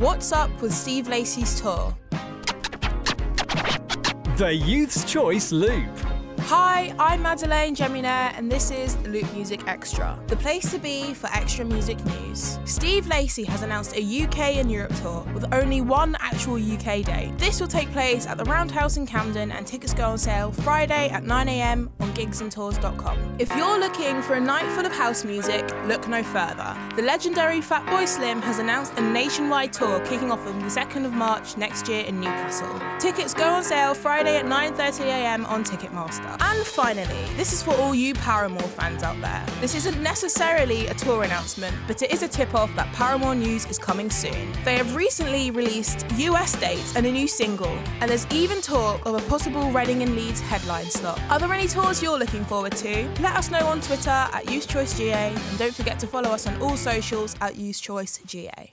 What's up with Steve Lacy's tour? The Youth's Choice Loop. Hi, I'm Madeleine Geminer, and this is Loop Music Extra, the place to be for extra music news. Steve Lacy has announced a UK and Europe tour with only one actual UK date. This will take place at the Roundhouse in Camden, and tickets go on sale Friday at 9am on gigsandtours.com. If you're looking for a night full of house music, look no further. The legendary Fatboy Slim has announced a nationwide tour kicking off on the 2nd of March next year in Newcastle. Tickets go on sale Friday at 9.30am on Ticketmaster. And finally, this is for all you Paramore fans out there. This isn't necessarily a tour announcement, but it is a tip off that Paramore news is coming soon. They have recently released US dates and a new single, and there's even talk of a possible Reading and Leeds headline slot. Are there any tours you're looking forward to? Let us know on Twitter at YouthChoiceGA, and don't forget to follow us on all socials at YouthChoiceGA.